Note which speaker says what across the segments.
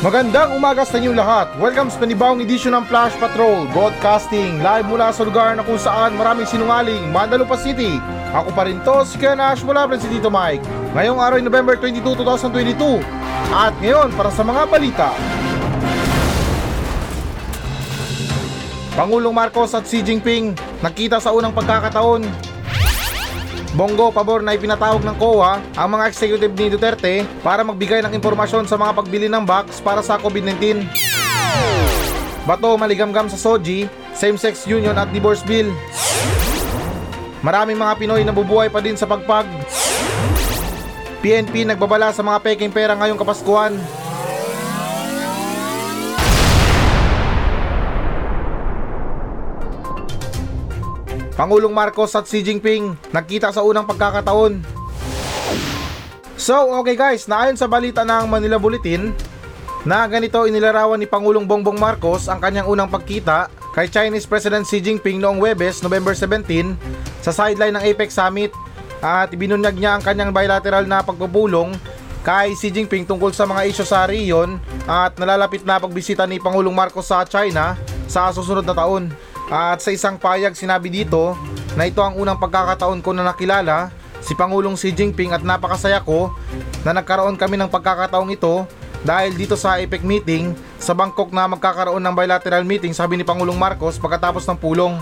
Speaker 1: Magandang umaga sa inyo lahat. Welcome sa panibawang edisyon ng Flash Patrol Broadcasting live mula sa lugar na kung saan maraming sinungaling, Mandalupa City. Ako pa rin to, si Ken Ash mula si Tito Mike. Ngayong araw November 22, 2022. At ngayon, para sa mga balita. Pangulong Marcos at Xi Jinping nagkita sa unang pagkakataon Bongo pabor na ipinatawag ng COA ang mga executive ni Duterte para magbigay ng impormasyon sa mga pagbili ng box para sa COVID-19. Bato maligamgam sa Soji, same-sex union at divorce bill. Maraming mga Pinoy na bubuhay pa din sa pagpag. PNP nagbabala sa mga peking pera ngayong Kapaskuhan. Pangulong Marcos at Xi Jinping nagkita sa unang pagkakataon. So, okay guys, naayon sa balita ng Manila Bulletin na ganito inilarawan ni Pangulong Bongbong Marcos ang kanyang unang pagkita kay Chinese President Xi Jinping noong Webes, November 17 sa sideline ng APEC Summit at ibinunyag niya ang kanyang bilateral na pagpupulong kay Xi Jinping tungkol sa mga isyo sa riyon at nalalapit na pagbisita ni Pangulong Marcos sa China sa susunod na taon. At sa isang payag sinabi dito na ito ang unang pagkakataon ko na nakilala si Pangulong Xi Jinping at napakasaya ko na nagkaroon kami ng pagkakataong ito dahil dito sa APEC meeting sa Bangkok na magkakaroon ng bilateral meeting sabi ni Pangulong Marcos pagkatapos ng pulong.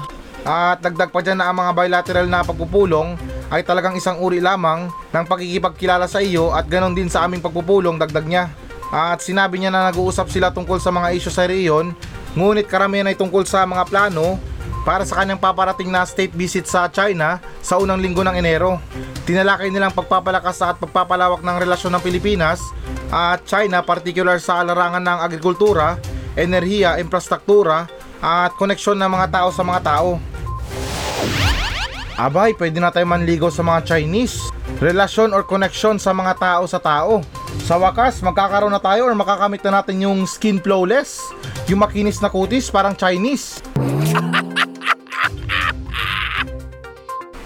Speaker 1: At dagdag pa dyan na ang mga bilateral na pagpupulong ay talagang isang uri lamang ng pagkikipagkilala sa iyo at ganon din sa aming pagpupulong dagdag niya. At sinabi niya na nag-uusap sila tungkol sa mga isyu sa riyon Ngunit karamihan ay tungkol sa mga plano para sa kanyang paparating na state visit sa China sa unang linggo ng Enero. Tinalakay nilang pagpapalakas at pagpapalawak ng relasyon ng Pilipinas at China particular sa larangan ng agrikultura, enerhiya, infrastruktura at koneksyon ng mga tao sa mga tao. Abay, pwede na tayo manligaw sa mga Chinese. Relasyon or connection sa mga tao sa tao. Sa wakas, magkakaroon na tayo or makakamit na natin yung skin flawless. Yung makinis na kutis, parang Chinese.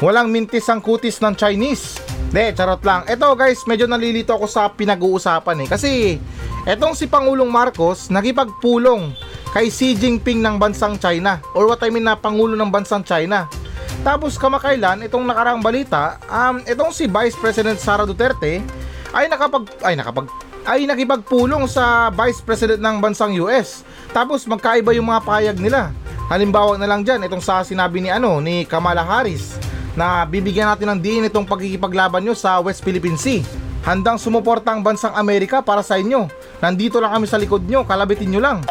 Speaker 1: Walang mintis ang kutis ng Chinese. De, charot lang. Ito guys, medyo nalilito ako sa pinag-uusapan eh. Kasi, etong si Pangulong Marcos, nagipagpulong kay Xi Jinping ng bansang China. Or what I mean na Pangulo ng bansang China tapos kamakailan, itong nakarang balita, um, itong si Vice President Sara Duterte ay nakapag ay nakapag ay nakipagpulong sa Vice President ng bansang US. Tapos magkaiba yung mga payag nila. Halimbawa na lang dyan, itong sa sinabi ni ano ni Kamala Harris na bibigyan natin ng diin itong pagkikipaglaban nyo sa West Philippine Sea. Handang sumuporta ang bansang Amerika para sa inyo. Nandito lang kami sa likod nyo, kalabitin nyo lang.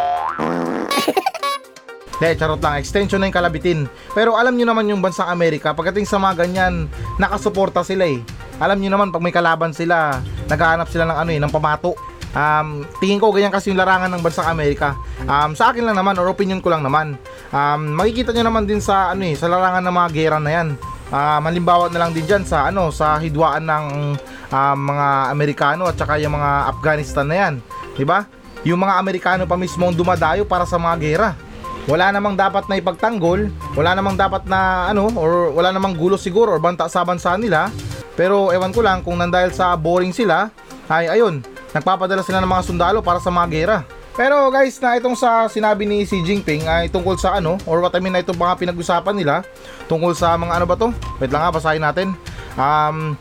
Speaker 1: De, charot lang, extension na yung kalabitin. Pero alam nyo naman yung bansang Amerika, pagdating sa mga ganyan, nakasuporta sila eh. Alam nyo naman, pag may kalaban sila, naghahanap sila ng ano eh, ng pamato. Um, tingin ko ganyan kasi yung larangan ng bansang Amerika. Um, sa akin lang naman, or opinion ko lang naman. Um, makikita nyo naman din sa ano eh, sa larangan ng mga gera na yan. Uh, malimbawa na lang din dyan sa ano sa hidwaan ng uh, mga Amerikano at saka yung mga Afghanistan na yan. 'Di ba? Yung mga Amerikano pa mismo ang dumadayo para sa mga gera wala namang dapat na ipagtanggol, wala namang dapat na ano or wala namang gulo siguro or banta sa bansa nila. Pero ewan ko lang kung nandahil sa boring sila, ay ayun, nagpapadala sila ng mga sundalo para sa mga gera. Pero guys, na itong sa sinabi ni Xi Jinping ay tungkol sa ano, or what I mean na itong mga pinag-usapan nila, tungkol sa mga ano ba to? Wait lang nga, basahin natin. Um,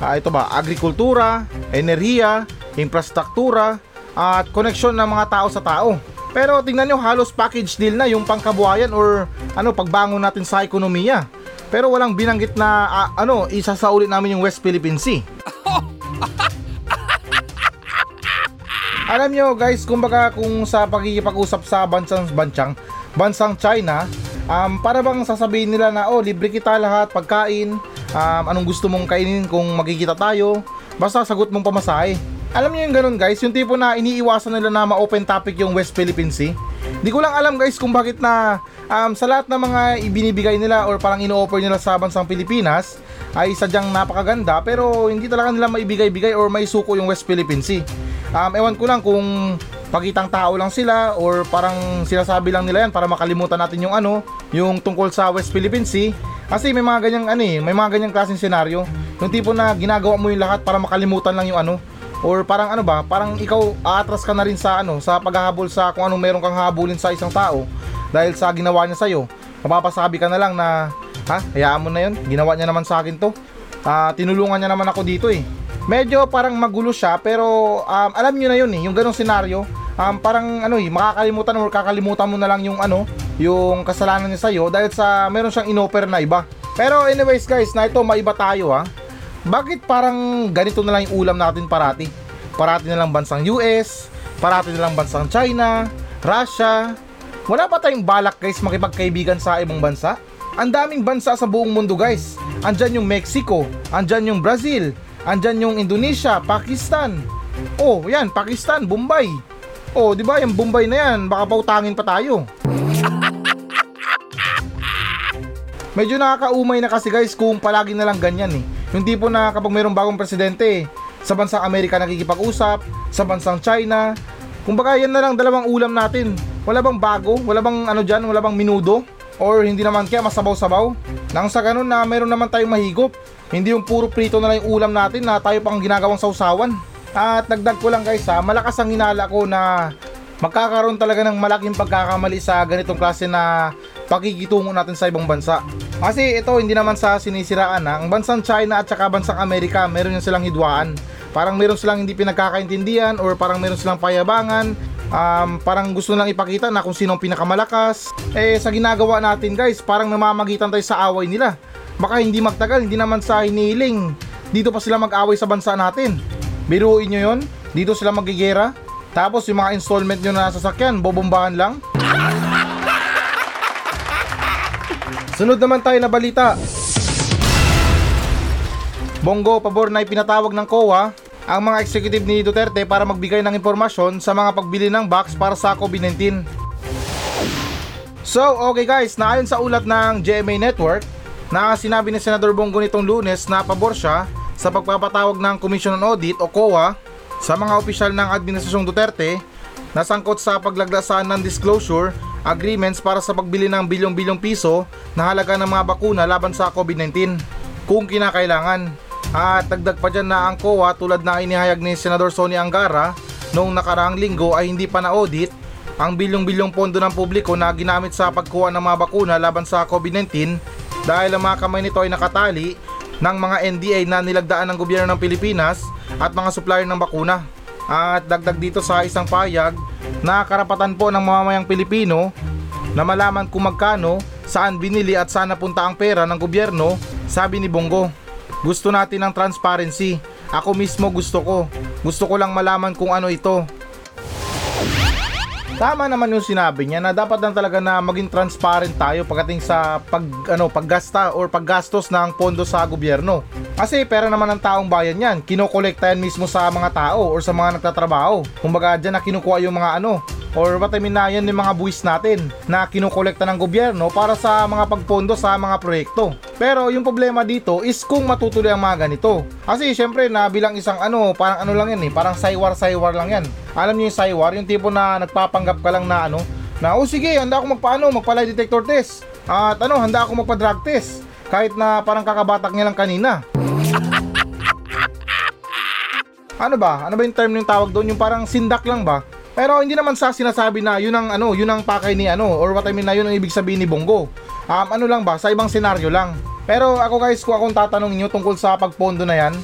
Speaker 1: uh, ito ba, agrikultura, enerhiya, infrastruktura, at koneksyon ng mga tao sa tao. Pero tingnan nyo halos package deal na yung pangkabuhayan or ano pagbangon natin sa ekonomiya. Pero walang binanggit na uh, ano isasauli namin yung West Philippine Sea. Alam nyo guys, kumbaga kung sa pagkikipag-usap sa bansang bansang bansang China, um, para bang sasabihin nila na oh libre kita lahat pagkain, um, anong gusto mong kainin kung magkikita tayo, basta sagot mong pamasahe. Alam niyo yung ganun guys, yung tipo na iniiwasan nila na ma-open topic yung West Philippine Sea. Di ko lang alam guys kung bakit na um, sa lahat ng mga ibinibigay nila or parang ino-offer nila sa bansang Pilipinas ay sadyang napakaganda pero hindi talaga nila maibigay-bigay or may suko yung West Philippine Sea. Um, ewan ko lang kung pagitang tao lang sila or parang sinasabi lang nila yan para makalimutan natin yung ano, yung tungkol sa West Philippine Sea. Kasi may mga ganyang ano eh, may mga ganyang klaseng senaryo. Yung tipo na ginagawa mo yung lahat para makalimutan lang yung ano, or parang ano ba, parang ikaw aatras ka na rin sa ano, sa paghahabol sa kung anong meron kang habulin sa isang tao dahil sa ginawa niya sa'yo. Mapapasabi ka na lang na, ha, hayaan mo na yun, ginawa niya naman sa akin to. Ah, tinulungan niya naman ako dito eh. Medyo parang magulo siya pero um, alam niyo na yun eh, yung ganong senaryo. Um, parang ano eh, makakalimutan or kakalimutan mo na lang yung ano, yung kasalanan niya sa'yo dahil sa meron siyang inoffer na iba. Pero anyways guys, na ito maiba tayo ha. Bakit parang ganito na lang yung ulam natin parati? Parati na lang bansang US, parati na lang bansang China, Russia. Wala pa tayong balak guys makipagkaibigan sa ibang bansa? Ang daming bansa sa buong mundo guys. Andyan yung Mexico, andyan yung Brazil, andyan yung Indonesia, Pakistan. Oh, yan, Pakistan, Bombay. Oh, di ba yung Bombay na yan, baka pautangin pa tayo. Medyo nakakaumay na kasi guys kung palagi na lang ganyan eh. Yung tipo na kapag mayroong bagong presidente, sa bansang Amerika nakikipag-usap, sa bansang China. Kumbaga yan na lang dalawang ulam natin. Wala bang bago? Wala bang ano dyan? Wala bang minudo? Or hindi naman kaya masabaw-sabaw? Nang sa ganun na meron naman tayong mahigop. Hindi yung puro prito na lang yung ulam natin na tayo pang ginagawang sausawan. At dagdag ko lang guys ha, malakas ang hinala ko na magkakaroon talaga ng malaking pagkakamali sa ganitong klase na pakikitungo natin sa ibang bansa. Kasi ito hindi naman sa sinisiraan ha. Ang bansang China at saka bansang Amerika meron yung silang hidwaan. Parang meron silang hindi pinagkakaintindihan or parang meron silang payabangan. Um, parang gusto lang ipakita na kung sino ang pinakamalakas. Eh sa ginagawa natin guys, parang namamagitan tayo sa away nila. Baka hindi magtagal, hindi naman sa hinihiling. Dito pa sila mag-away sa bansa natin. Biruin nyo yon, dito sila magigera. Tapos yung mga installment nyo na sasakyan, bobombahan lang. Sunod naman tayo na balita. Bongo, pabor na ipinatawag ng COA ang mga executive ni Duterte para magbigay ng impormasyon sa mga pagbili ng box para sa COVID-19. So, okay guys, naayon sa ulat ng GMA Network na sinabi ni Senador Bongo nitong lunes na pabor siya sa pagpapatawag ng Commission on Audit o COA sa mga opisyal ng Administrasyong Duterte na sangkot sa paglaglasan ng disclosure agreements para sa pagbili ng bilyong-bilyong piso na halaga ng mga bakuna laban sa COVID-19 kung kinakailangan. At dagdag pa dyan na ang COA tulad na inihayag ni Senador Sonny Angara noong nakaraang linggo ay hindi pa na-audit ang bilyong-bilyong pondo ng publiko na ginamit sa pagkuha ng mga bakuna laban sa COVID-19 dahil ang mga kamay nito ay nakatali ng mga NDA na nilagdaan ng gobyerno ng Pilipinas at mga supplier ng bakuna. At dagdag dito sa isang payag na karapatan po ng mamamayang Pilipino na malaman kung magkano, saan binili at saan napunta ang pera ng gobyerno, sabi ni Bongo. Gusto natin ng transparency. Ako mismo gusto ko. Gusto ko lang malaman kung ano ito. Tama naman yung sinabi niya na dapat lang talaga na maging transparent tayo pagdating sa pag ano paggasta or paggastos ng pondo sa gobyerno. Kasi pera naman ng taong bayan yan, kinokolekta yan mismo sa mga tao or sa mga nagtatrabaho. Kumbaga dyan na kinukuha yung mga ano, or what I mean na yan yung mga buwis natin na kinukolekta ng gobyerno para sa mga pagpondo sa mga proyekto. Pero yung problema dito is kung matutuloy ang mga ganito. Kasi syempre na bilang isang ano, parang ano lang yan eh, parang saywar-saywar lang yan. Alam niyo yung saywar, yung tipo na nagpapanggap ka lang na ano, na oh sige, handa ako magpaano, magpalay detector test. At ano, handa ako magpa-drug test. Kahit na parang kakabatak niya lang kanina. Ano ba? Ano ba yung term yung tawag doon? Yung parang sindak lang ba? Pero hindi naman sa sinasabi na yun ang ano, yun ang pakay ni ano or what I mean na yun ang ibig sabihin ni Bongo. Um, ano lang ba, sa ibang senaryo lang. Pero ako guys, kung akong tatanungin nyo tungkol sa pagpondo na yan,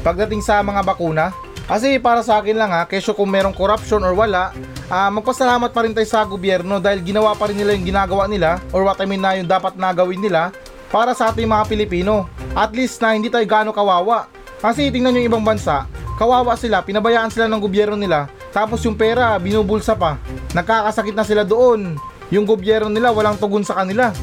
Speaker 1: pagdating sa mga bakuna, kasi para sa akin lang ha, kesyo kung merong corruption or wala, uh, magpasalamat pa rin tayo sa gobyerno dahil ginawa pa rin nila yung ginagawa nila or what I mean na yung dapat na gawin nila para sa ating mga Pilipino. At least na hindi tayo gaano kawawa. Kasi tingnan nyo yung ibang bansa, kawawa sila, pinabayaan sila ng gobyerno nila, tapos yung pera, binubulsa pa. Nagkakasakit na sila doon. Yung gobyerno nila, walang tugon sa kanila.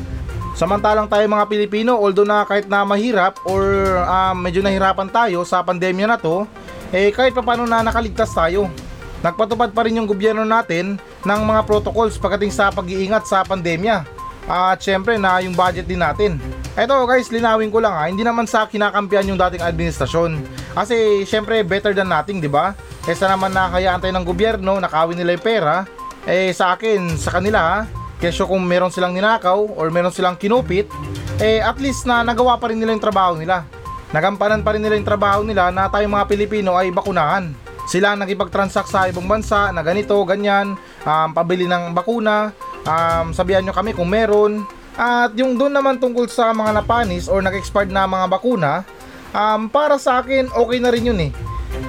Speaker 1: Samantalang tayo mga Pilipino, although na kahit na mahirap or uh, medyo nahirapan tayo sa pandemya na to, eh kahit pa paano na nakaligtas tayo. Nagpatupad pa rin yung gobyerno natin ng mga protocols pagdating sa pag-iingat sa pandemya. At syempre na yung budget din natin. Eto guys, linawin ko lang ha, hindi naman sa kinakampihan yung dating administrasyon. Kasi syempre better than nothing, di ba? Kesa naman nakakayaan tayo ng gobyerno, nakawin nila yung pera, eh sa akin, sa kanila ha, kesyo kung meron silang ninakaw or meron silang kinupit, eh at least na nagawa pa rin nila yung trabaho nila. Nagampanan pa rin nila yung trabaho nila na tayong mga Pilipino ay bakunahan. sila ang nakipag-transact sa ibang bansa na ganito, ganyan, um, pabili ng bakuna, um, sabihan nyo kami kung meron. At yung doon naman tungkol sa mga napanis or nag-expired na mga bakuna, um, para sa akin, okay na rin yun eh.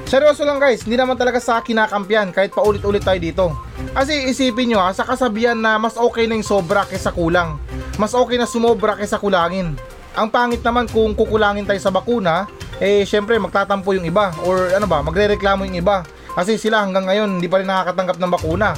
Speaker 1: Seryoso lang guys, hindi naman talaga sa akin nakampiyan kahit paulit-ulit tayo dito. Kasi isipin nyo ha, sa kasabihan na mas okay na yung sobra kaysa kulang. Mas okay na sumobra kaysa kulangin. Ang pangit naman kung kukulangin tayo sa bakuna, eh syempre magtatampo yung iba or ano ba, magrereklamo yung iba. Kasi sila hanggang ngayon hindi pa rin nakakatanggap ng bakuna.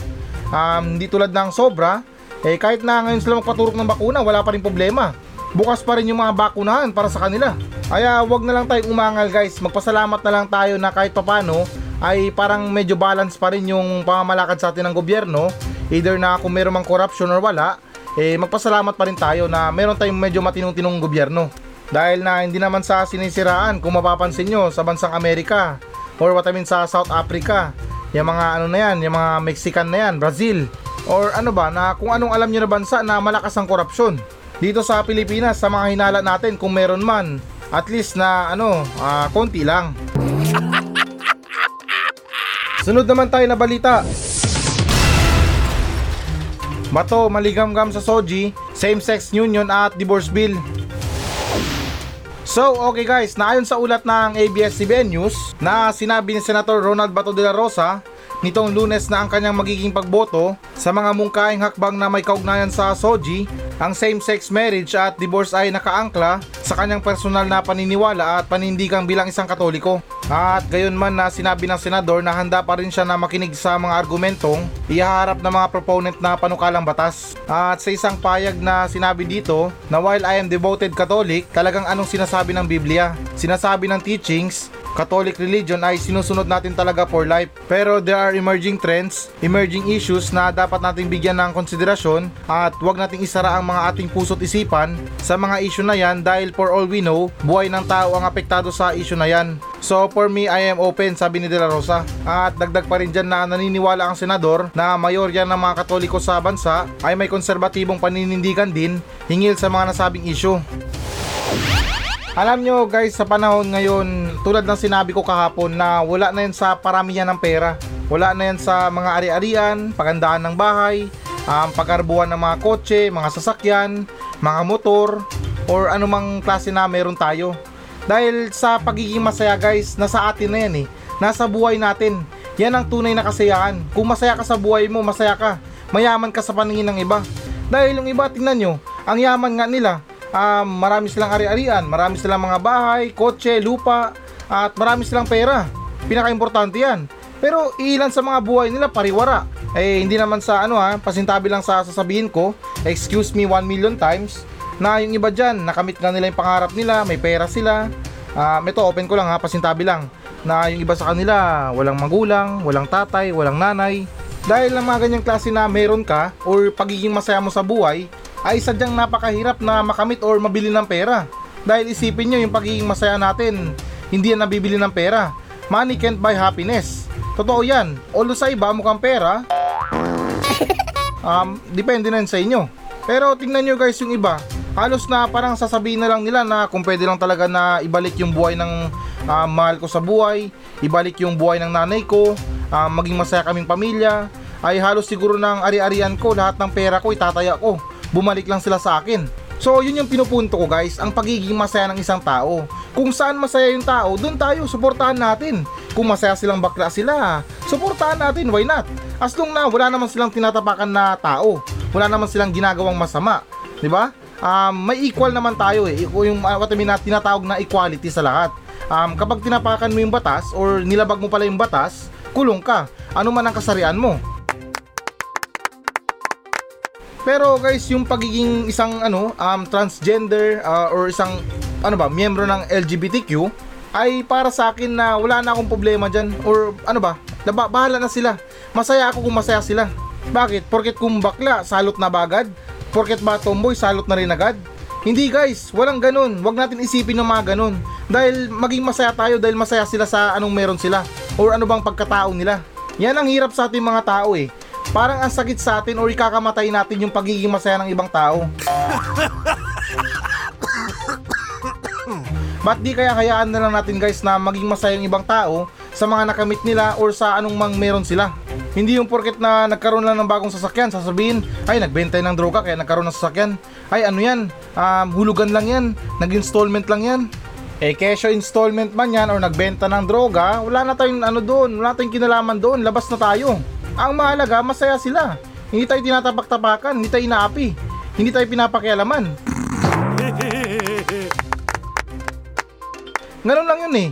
Speaker 1: Um, hindi tulad ng sobra, eh kahit na ngayon sila magpaturok ng bakuna, wala pa rin problema. Bukas pa rin yung mga bakunahan para sa kanila. Kaya wag na lang tayong umangal guys, magpasalamat na lang tayo na kahit papano ay parang medyo balance pa rin yung pamamalakad sa atin ng gobyerno. Either na kung meron mang corruption or wala, eh magpasalamat pa rin tayo na meron tayong medyo matinong-tinong gobyerno. Dahil na hindi naman sa sinisiraan kung mapapansin nyo sa bansang Amerika or what I mean sa South Africa. Yung mga ano na yan, yung mga Mexican na yan, Brazil. Or ano ba, na kung anong alam nyo na bansa na malakas ang korupsyon. Dito sa Pilipinas, sa mga hinala natin kung meron man, at least na ano, ah, konti lang. Sunod naman tayo na balita. Bato maligamgam sa Soji, same-sex union at divorce bill. So, okay guys, naayon sa ulat ng ABS-CBN News na sinabi ni Senator Ronald Bato de la Rosa nitong lunes na ang kanyang magiging pagboto sa mga mungkaing hakbang na may kaugnayan sa Soji, ang same-sex marriage at divorce ay nakaangkla sa kanyang personal na paniniwala at panindigang bilang isang katoliko. At gayon man na sinabi ng senador na handa pa rin siya na makinig sa mga argumentong ihaharap ng mga proponent na panukalang batas. At sa isang payag na sinabi dito na while I am devoted Catholic, talagang anong sinasabi ng Biblia? Sinasabi ng teachings Catholic religion ay sinusunod natin talaga for life. Pero there are emerging trends, emerging issues na dapat nating bigyan ng konsiderasyon at huwag nating isara ang mga ating puso't isipan sa mga issue na yan dahil for all we know, buhay ng tao ang apektado sa issue na yan. So for me, I am open, sabi ni De La Rosa. At dagdag pa rin dyan na naniniwala ang senador na mayorya ng mga katoliko sa bansa ay may konserbatibong paninindigan din hingil sa mga nasabing issue. Alam nyo guys, sa panahon ngayon, tulad ng sinabi ko kahapon na wala na yan sa paramihan ng pera. Wala na yan sa mga ari-arian, pagandaan ng bahay, um, pagkarbuhan ng mga kotse, mga sasakyan, mga motor, or anumang klase na meron tayo. Dahil sa pagiging masaya guys, nasa atin na yan eh. Nasa buhay natin. Yan ang tunay na kasayahan. Kung masaya ka sa buhay mo, masaya ka. Mayaman ka sa paningin ng iba. Dahil yung iba, tingnan nyo, ang yaman nga nila, um, marami silang ari-arian, marami silang mga bahay, kotse, lupa, at marami silang pera. Pinaka-importante yan. Pero ilan sa mga buhay nila pariwara. Eh hindi naman sa ano ha, pasintabi lang sa sasabihin ko, excuse me 1 million times, na yung iba dyan, nakamit nga nila yung pangarap nila, may pera sila. Um, ito, open ko lang ha, pasintabi lang. Na yung iba sa kanila, walang magulang, walang tatay, walang nanay. Dahil ng mga ganyang klase na meron ka or pagiging masaya mo sa buhay, ay sadyang napakahirap na makamit or mabili ng pera. Dahil isipin nyo yung pagiging masaya natin, hindi yan nabibili ng pera. Money can't buy happiness. Totoo yan. Although sa iba mukhang pera, um, depende na sa inyo. Pero tingnan nyo guys yung iba, halos na parang sasabihin na lang nila na kung pwede lang talaga na ibalik yung buhay ng uh, mahal ko sa buhay, ibalik yung buhay ng nanay ko, uh, maging masaya kaming pamilya, ay halos siguro ng ari-arian ko, lahat ng pera ko itataya ko bumalik lang sila sa akin. So yun yung pinupunto ko guys, ang pagiging masaya ng isang tao. Kung saan masaya yung tao, doon tayo, suportahan natin. Kung masaya silang bakla sila, suportahan natin, why not? As long na wala naman silang tinatapakan na tao, wala naman silang ginagawang masama, di ba? Um, may equal naman tayo eh, yung uh, what I mean, na tinatawag na equality sa lahat. Um, kapag tinapakan mo yung batas or nilabag mo pala yung batas, kulong ka. Ano man ang kasarian mo. Pero guys, yung pagiging isang ano, um, transgender uh, or isang ano ba, miyembro ng LGBTQ ay para sa akin na wala na akong problema diyan or ano ba, laba, bahala na sila. Masaya ako kung masaya sila. Bakit? Porket kung bakla, salot na bagad? Porket ba tomboy, salot na rin agad? Hindi guys, walang ganun. Huwag natin isipin ng mga ganun. Dahil maging masaya tayo dahil masaya sila sa anong meron sila or ano bang pagkatao nila. Yan ang hirap sa ating mga tao eh Parang ang sakit sa atin or ikakamatay natin yung pagiging masaya ng ibang tao. Ba't di kaya hayaan na lang natin guys na maging masaya yung ibang tao sa mga nakamit nila or sa anong mang meron sila. Hindi yung porket na nagkaroon lang ng bagong sasakyan, sasabihin, ay nagbenta ng droga kaya nagkaroon ng sasakyan. Ay ano yan, um, hulugan lang yan, nag-installment lang yan. Eh kesyo installment man yan or nagbenta ng droga, wala na tayong ano doon, wala tayong kinalaman doon, labas na tayo. Ang mahalaga, masaya sila. Hindi tayo tinatapak-tapakan, hindi tayo inaapi, hindi tayo pinapakialaman. Ganun lang yun eh.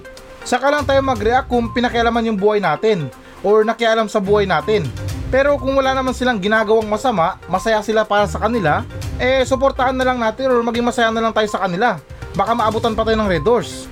Speaker 1: Saka lang tayo mag-react kung pinakialaman yung buhay natin or nakialam sa buhay natin. Pero kung wala naman silang ginagawang masama, masaya sila para sa kanila, eh suportahan na lang natin or maging masaya na lang tayo sa kanila. Baka maabutan pa tayo ng red doors.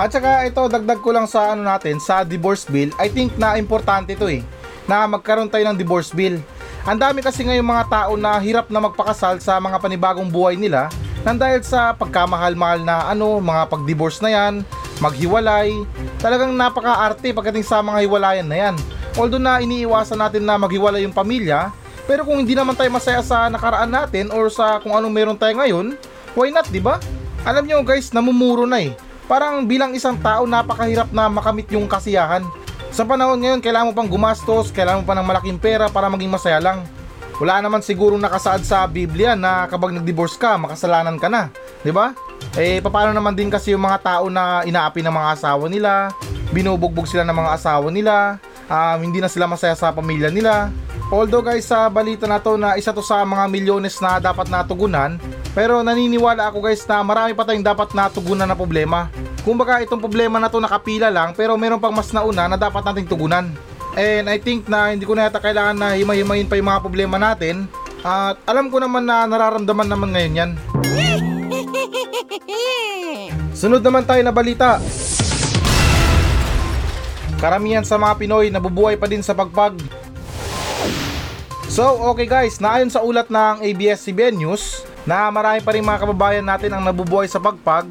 Speaker 1: At saka ito, dagdag ko lang sa ano natin, sa divorce bill, I think na importante ito eh, na magkaroon tayo ng divorce bill. Ang dami kasi ngayong mga tao na hirap na magpakasal sa mga panibagong buhay nila nang dahil sa pagkamahal-mahal na ano, mga pag-divorce na yan, maghiwalay, talagang napaka-arte pagdating sa mga hiwalayan na yan. Although na iniiwasan natin na maghiwalay yung pamilya, pero kung hindi naman tayo masaya sa nakaraan natin or sa kung anong meron tayo ngayon, why not, di ba? Alam nyo guys, namumuro na eh. Parang bilang isang tao, napakahirap na makamit yung kasiyahan. Sa panahon ngayon, kailangan mo pang gumastos, kailangan mo pa ng malaking pera para maging masaya lang. Wala naman siguro nakasaad sa Biblia na kapag nag-divorce ka, makasalanan ka na. 'Di ba? Eh, paano naman din kasi yung mga tao na inaapi ng mga asawa nila, binubugbog sila ng mga asawa nila, um, hindi na sila masaya sa pamilya nila. Although guys, sa balita na to na isa to sa mga milyones na dapat natugunan, pero naniniwala ako guys na marami pa tayong dapat natugunan na problema. Kumbaga itong problema na to nakapila lang pero meron pang mas nauna na dapat nating tugunan. And I think na hindi ko na yata kailangan na himay-himayin pa yung mga problema natin. At alam ko naman na nararamdaman naman ngayon yan. Sunod naman tayo na balita. Karamihan sa mga Pinoy nabubuhay pa din sa pagpag. So, okay guys, naayon sa ulat ng ABS-CBN News na marami pa rin mga kababayan natin ang nabubuhay sa pagpag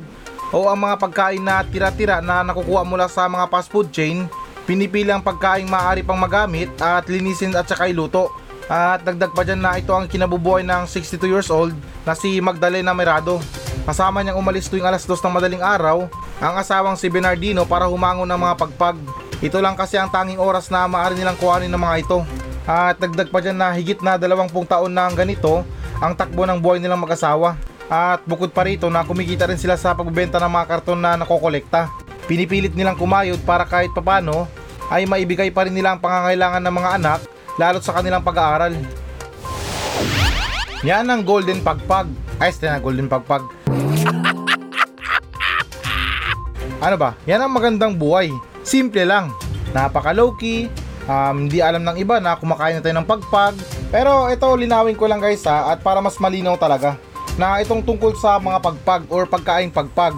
Speaker 1: o ang mga pagkain na tira-tira na nakukuha mula sa mga fast food chain, pinipili ang pagkain maaari pang magamit at linisin at saka iluto. At dagdag pa dyan na ito ang kinabubuhay ng 62 years old na si Magdalena Merado. Kasama niyang umalis tuwing alas 2 ng madaling araw ang asawang si Bernardino para humangon ng mga pagpag. Ito lang kasi ang tanging oras na maaari nilang kuhanin ng mga ito. At dagdag pa dyan na higit na 20 taon na ang ganito ang takbo ng buhay nilang mag-asawa. At bukod pa rito na kumikita rin sila sa pagbebenta ng mga karton na nakokolekta. Pinipilit nilang kumayod para kahit papano ay maibigay pa rin nila ang pangangailangan ng mga anak lalo't sa kanilang pag-aaral. Yan ang golden pagpag. Ay, na golden pagpag. Ano ba? Yan ang magandang buhay. Simple lang. Napaka low-key. Um, hindi alam ng iba na kumakain na tayo ng pagpag. Pero ito linawin ko lang guys ha at para mas malinaw talaga na itong tungkol sa mga pagpag or pagkain pagpag.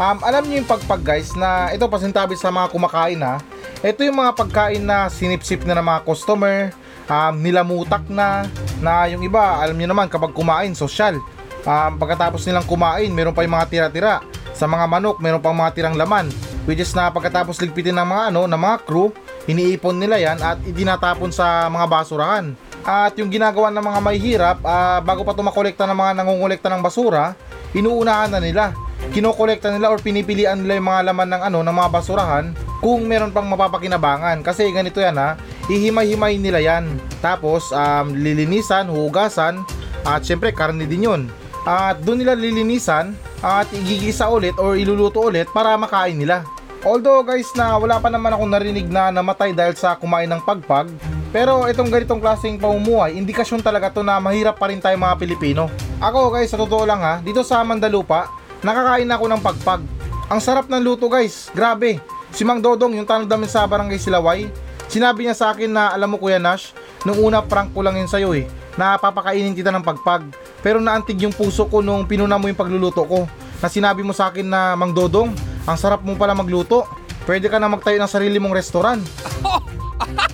Speaker 1: Um, alam niyo yung pagpag guys na ito pasintabi sa mga kumakain ha. Ito yung mga pagkain na sinipsip na ng mga customer, um, nilamutak na, na yung iba alam niyo naman kapag kumain social. Um, pagkatapos nilang kumain meron pa yung mga tira-tira. Sa mga manok meron pang mga tirang laman which is na pagkatapos ligpitin ng mga ano ng mga crew iniipon nila yan at itinatapon sa mga basurahan. At yung ginagawa ng mga may hirap, uh, bago pa tumakolekta ng mga nangungulekta ng basura, inuunahan na nila. Kinokolekta nila or pinipilian nila yung mga laman ng ano ng mga basurahan kung meron pang mapapakinabangan. Kasi ganito yan ha, ihimay-himay nila yan. Tapos um, lilinisan, hugasan, at syempre karne din yun. At doon nila lilinisan at igigisa ulit or iluluto ulit para makain nila. Although guys na wala pa naman akong narinig na namatay dahil sa kumain ng pagpag, pero itong ganitong klaseng pamumuhay, indikasyon talaga to na mahirap pa rin tayo mga Pilipino. Ako guys, sa totoo lang ha, dito sa Mandalupa, nakakain ako ng pagpag. Ang sarap ng luto guys, grabe. Si Mang Dodong, yung tanong namin sa barangay Silaway, sinabi niya sa akin na alam mo Kuya Nash, nung una prank ko lang yun sa'yo eh, na papakainin kita ng pagpag. Pero naantig yung puso ko nung pinuna mo yung pagluluto ko. Na sinabi mo sa akin na Mang Dodong, ang sarap mo pala magluto. Pwede ka na magtayo ng sarili mong restaurant.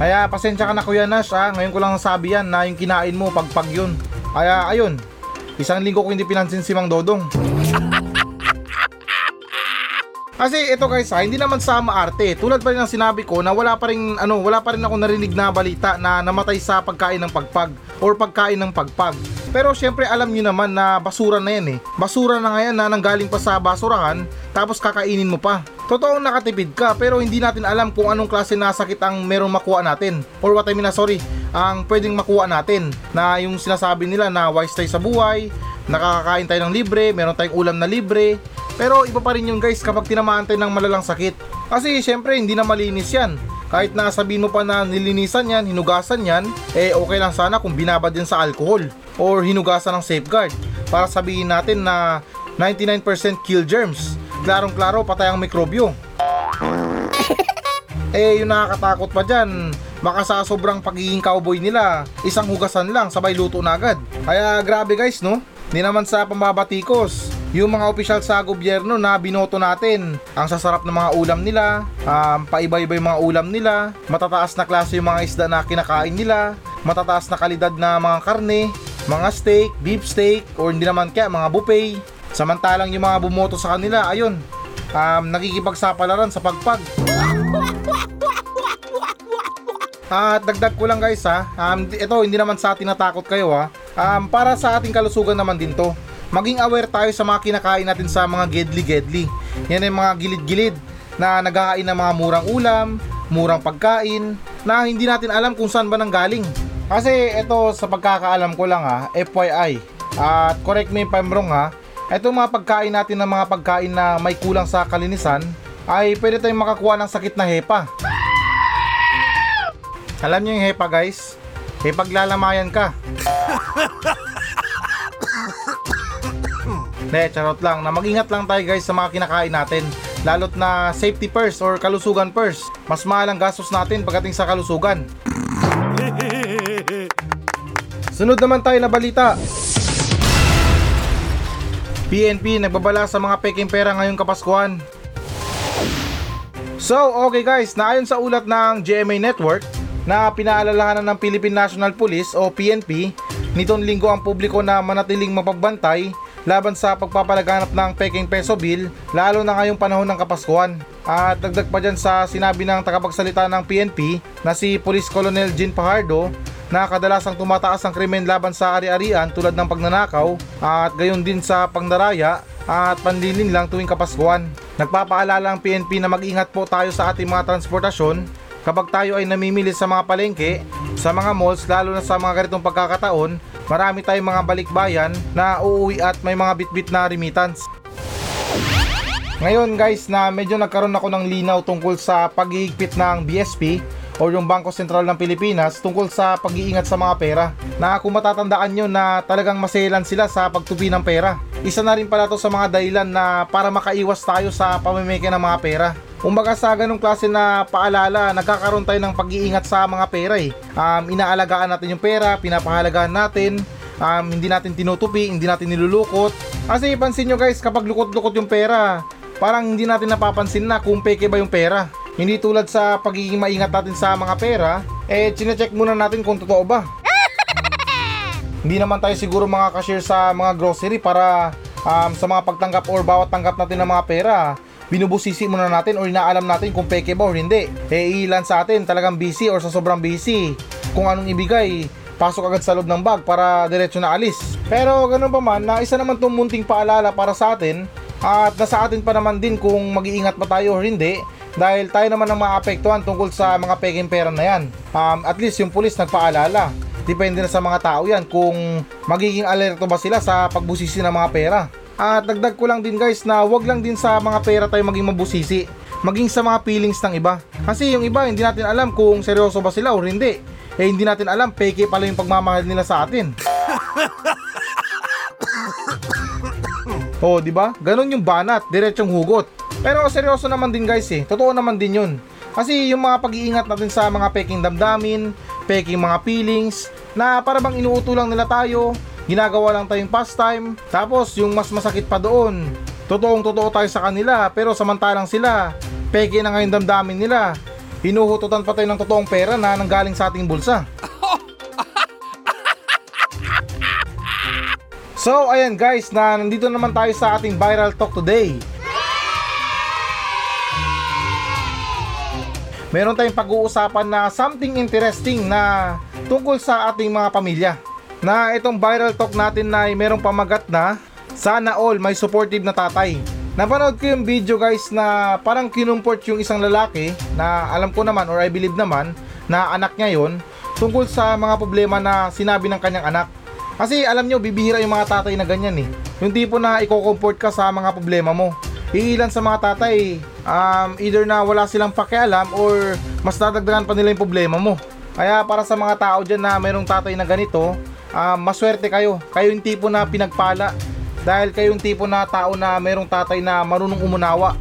Speaker 1: Kaya pasensya ka na Kuya Nash ha, ngayon ko lang sabi yan na yung kinain mo pagpag yun. Kaya ayun, isang linggo ko hindi pinansin si Mang Dodong. Kasi ito guys ha, hindi naman sa maarte. Tulad pa rin ng sinabi ko na wala pa rin ano, wala pa rin ako narinig na balita na namatay sa pagkain ng pagpag or pagkain ng pagpag. Pero syempre alam nyo naman na basura na yan eh. Basura na nga yan na nanggaling pa sa basurahan tapos kakainin mo pa. Totoong nakatipid ka pero hindi natin alam kung anong klase na sakit ang merong makuha natin. Or what I mean na sorry, ang pwedeng makuha natin. Na yung sinasabi nila na wise tayo sa buhay, nakakakain tayo ng libre, meron tayong ulam na libre. Pero iba pa rin yun guys kapag tinamaan tayo ng malalang sakit. Kasi syempre hindi na malinis yan. Kahit na sabihin mo pa na nilinisan yan, hinugasan yan, eh okay lang sana kung binabad din sa alcohol or hinugasan ng safeguard para sabihin natin na 99% kill germs. Klarong klaro patay ang mikrobyo. eh yung nakakatakot pa dyan, baka sa sobrang pagiging cowboy nila, isang hugasan lang sabay luto na agad. Kaya grabe guys no, Di naman sa pambabatikos, yung mga opisyal sa gobyerno na binoto natin, ang sasarap ng mga ulam nila, um, paiba-iba yung mga ulam nila, matataas na klase yung mga isda na kinakain nila, matataas na kalidad na mga karne, mga steak, beef steak, or hindi naman kaya mga buffet. Samantalang yung mga bumoto sa kanila, ayun, um, nakikipagsapalaran sa pagpag. At dagdag ko lang guys ha, um, ito hindi naman sa atin natakot kayo ha, um, para sa ating kalusugan naman din to. Maging aware tayo sa mga kinakain natin sa mga gedli-gedli. Yan yung mga gilid-gilid na nagkakain ng mga murang ulam, murang pagkain, na hindi natin alam kung saan ba nang galing. Kasi ito sa pagkakaalam ko lang ha, FYI, at correct me if I'm wrong ha, itong mga pagkain natin ng mga pagkain na may kulang sa kalinisan, ay pwede tayong makakuha ng sakit na hepa. Alam niyo yung hepa guys? Hepaglalamayan ka. Ne, charot lang. Na mag-ingat lang tayo guys sa mga kinakain natin. Lalot na safety first or kalusugan first. Mas mahal ang gastos natin pagdating sa kalusugan. Sunod naman tayo na balita. PNP nagbabala sa mga peking pera ngayong Kapaskuhan. So, okay guys, naayon sa ulat ng GMA Network, na pinaalalahanan ng Philippine National Police o PNP nitong linggo ang publiko na manatiling mapagbantay laban sa pagpapalaganap ng peking peso bill lalo na ngayong panahon ng Kapaskuhan. At dagdag pa dyan sa sinabi ng tagapagsalita ng PNP na si Police Colonel Jean Pajardo na kadalasang tumataas ang krimen laban sa ari-arian tulad ng pagnanakaw at gayon din sa pangdaraya at panlilin lang tuwing Kapaskuhan. Nagpapaalala ang PNP na mag-ingat po tayo sa ating mga transportasyon kapag tayo ay namimili sa mga palengke, sa mga malls, lalo na sa mga ganitong pagkakataon, marami tayong mga balikbayan na uuwi at may mga bitbit na remittance. Ngayon guys na medyo nagkaroon ako ng linaw tungkol sa paghihigpit ng BSP o yung Bangko Sentral ng Pilipinas tungkol sa pag-iingat sa mga pera na kung matatandaan nyo na talagang maselan sila sa pagtupi ng pera. Isa na rin pala to sa mga dahilan na para makaiwas tayo sa pamimeke ng mga pera. Kumbaga sa ganong klase na paalala, nagkakaroon tayo ng pag-iingat sa mga pera eh. Um, inaalagaan natin yung pera, pinapahalagaan natin, um, hindi natin tinutupi, hindi natin nilulukot. Kasi pansin nyo guys, kapag lukot-lukot yung pera, parang hindi natin napapansin na kung peke ba yung pera. Hindi tulad sa pagiging maingat natin sa mga pera, eh chinecheck muna natin kung totoo ba. hindi naman tayo siguro mga cashier sa mga grocery para um, sa mga pagtanggap or bawat tanggap natin ng mga pera binubusisi muna natin or inaalam natin kung peke ba or hindi. Eh ilan sa atin talagang busy or sa sobrang busy. Kung anong ibigay, pasok agad sa loob ng bag para diretso na alis. Pero ganun pa man, na isa naman itong munting paalala para sa atin at nasa atin pa naman din kung mag-iingat pa tayo or hindi dahil tayo naman ang maapektuhan tungkol sa mga peking pera na yan. Um, at least yung pulis nagpaalala. Depende na sa mga tao yan kung magiging alerto ba sila sa pagbusisi ng mga pera. At dagdag ko lang din guys na wag lang din sa mga pera tayo maging mabusisi. Maging sa mga feelings ng iba. Kasi yung iba hindi natin alam kung seryoso ba sila o hindi. Eh hindi natin alam peke pala yung pagmamahal nila sa atin. oh, di ba? Ganon yung banat, diretsong hugot. Pero seryoso naman din guys eh. Totoo naman din yun. Kasi yung mga pag-iingat natin sa mga peking damdamin, peking mga feelings, na para bang inuuto lang nila tayo, ginagawa lang tayong pastime. Tapos yung mas masakit pa doon, totoong totoo tayo sa kanila pero samantalang sila, peke na ngayon damdamin nila. Hinuhututan pa tayo ng totoong pera na nanggaling sa ating bulsa. So ayan guys na nandito naman tayo sa ating viral talk today. Meron tayong pag-uusapan na something interesting na tungkol sa ating mga pamilya. Na itong viral talk natin na ay merong pamagat na sana all may supportive na tatay. Napanood ko yung video guys na parang kinumport yung isang lalaki na alam ko naman or I believe naman na anak niya yon tungkol sa mga problema na sinabi ng kanyang anak. Kasi alam nyo, bibihira yung mga tatay na ganyan eh. Yung tipo na i-comfort ka sa mga problema mo. Iilan sa mga tatay, um, either na wala silang pakialam or mas dadagdagan pa nila yung problema mo. Kaya para sa mga tao dyan na mayroong tatay na ganito, um, maswerte kayo. Kayo yung tipo na pinagpala. Dahil kayo yung tipo na tao na mayroong tatay na marunong umunawa.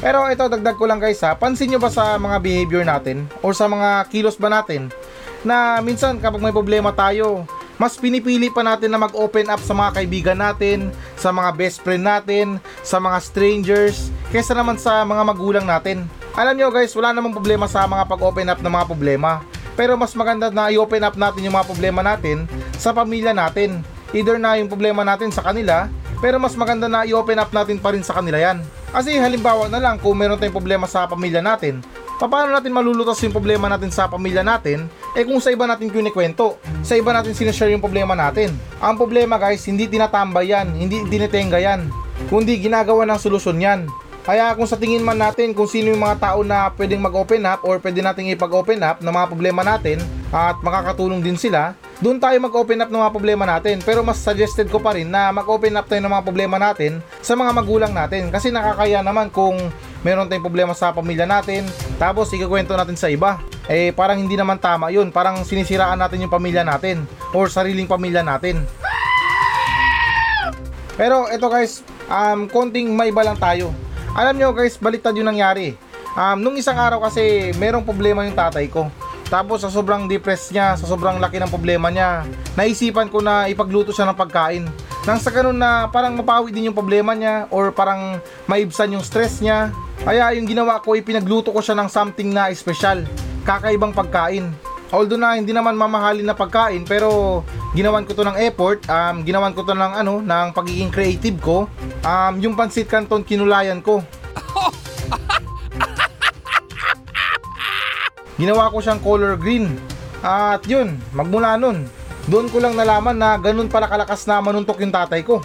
Speaker 1: Pero ito dagdag ko lang guys ha, pansin nyo ba sa mga behavior natin or sa mga kilos ba natin na minsan kapag may problema tayo, mas pinipili pa natin na mag-open up sa mga kaibigan natin, sa mga best friend natin, sa mga strangers, kaysa naman sa mga magulang natin. Alam nyo guys, wala namang problema sa mga pag-open up ng mga problema. Pero mas maganda na i-open up natin yung mga problema natin sa pamilya natin. Either na yung problema natin sa kanila, pero mas maganda na i-open up natin pa rin sa kanila yan. Kasi halimbawa na lang kung meron tayong problema sa pamilya natin, paano natin malulutas yung problema natin sa pamilya natin eh kung sa iba natin kinikwento, sa iba natin sinashare yung problema natin. Ang problema guys, hindi tinatambay yan, hindi dinitenga yan, kundi ginagawa ng solusyon yan. Kaya kung sa tingin man natin kung sino yung mga tao na pwedeng mag-open up or pwede nating ipag-open up ng mga problema natin at makakatulong din sila, doon tayo mag-open up ng mga problema natin. Pero mas suggested ko pa rin na mag-open up tayo ng mga problema natin sa mga magulang natin. Kasi nakakaya naman kung meron tayong problema sa pamilya natin, tapos ikakwento natin sa iba. Eh parang hindi naman tama yun. Parang sinisiraan natin yung pamilya natin or sariling pamilya natin. Pero ito guys, um, konting maiba lang tayo. Alam nyo guys, baliktad yung nangyari. Um, nung isang araw kasi, merong problema yung tatay ko. Tapos sa sobrang depressed niya, sa sobrang laki ng problema niya, naisipan ko na ipagluto siya ng pagkain. Nang sa ganun na parang mapawi din yung problema niya or parang maibsan yung stress niya. Kaya yung ginawa ko, ipinagluto ko siya ng something na special, kakaibang pagkain. Although na hindi naman mamahalin na pagkain pero ginawan ko to ng effort, um, ginawan ko to ng ano, ng pagiging creative ko. Um, yung pansit canton kinulayan ko. Ginawa ko siyang color green. At yun, magmula nun, doon ko lang nalaman na ganun pala kalakas na manuntok yung tatay ko.